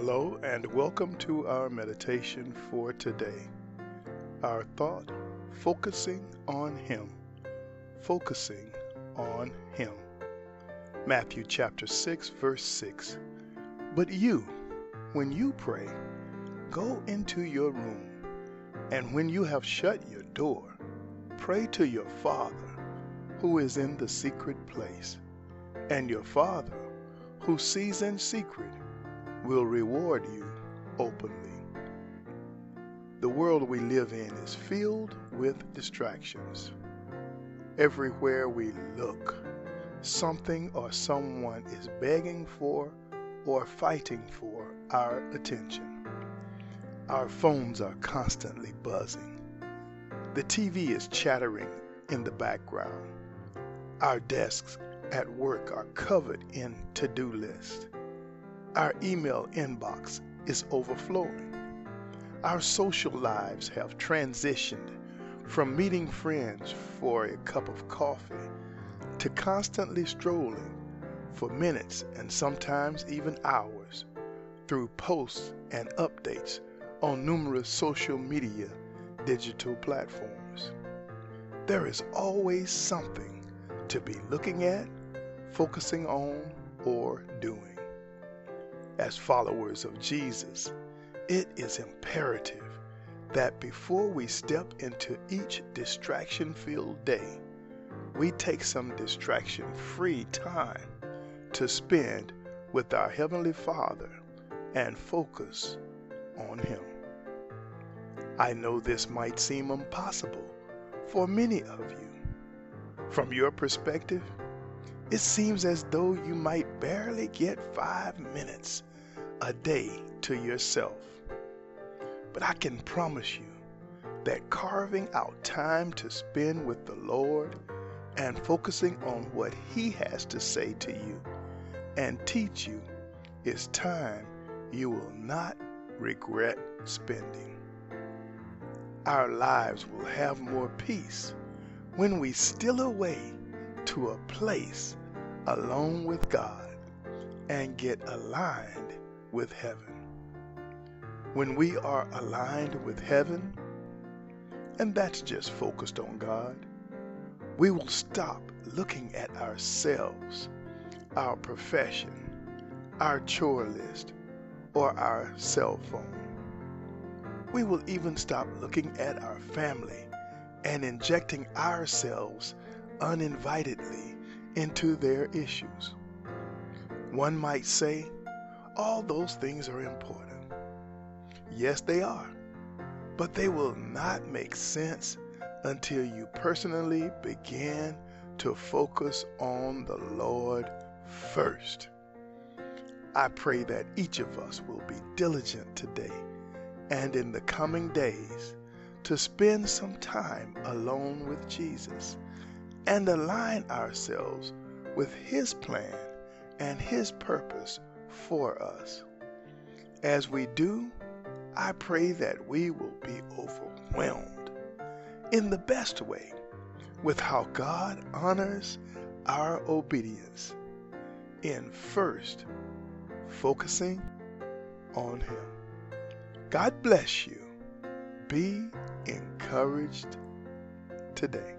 Hello, and welcome to our meditation for today. Our thought focusing on Him. Focusing on Him. Matthew chapter 6, verse 6. But you, when you pray, go into your room, and when you have shut your door, pray to your Father who is in the secret place, and your Father who sees in secret will reward you openly. The world we live in is filled with distractions. Everywhere we look, something or someone is begging for or fighting for our attention. Our phones are constantly buzzing. The TV is chattering in the background. Our desks at work are covered in to do lists. Our email inbox is overflowing. Our social lives have transitioned from meeting friends for a cup of coffee to constantly strolling for minutes and sometimes even hours through posts and updates on numerous social media digital platforms. There is always something to be looking at, focusing on, or doing. As followers of Jesus, it is imperative that before we step into each distraction filled day, we take some distraction free time to spend with our Heavenly Father and focus on Him. I know this might seem impossible for many of you. From your perspective, it seems as though you might barely get five minutes a day to yourself. But I can promise you that carving out time to spend with the Lord and focusing on what He has to say to you and teach you is time you will not regret spending. Our lives will have more peace when we steal away to a place alone with God and get aligned with heaven. When we are aligned with heaven, and that's just focused on God, we will stop looking at ourselves, our profession, our chore list, or our cell phone. We will even stop looking at our family and injecting ourselves uninvitedly into their issues. One might say, all those things are important. Yes, they are. But they will not make sense until you personally begin to focus on the Lord first. I pray that each of us will be diligent today and in the coming days to spend some time alone with Jesus and align ourselves with His plan and His purpose for us. As we do, I pray that we will be overwhelmed in the best way with how God honors our obedience in first focusing on Him. God bless you. Be encouraged today.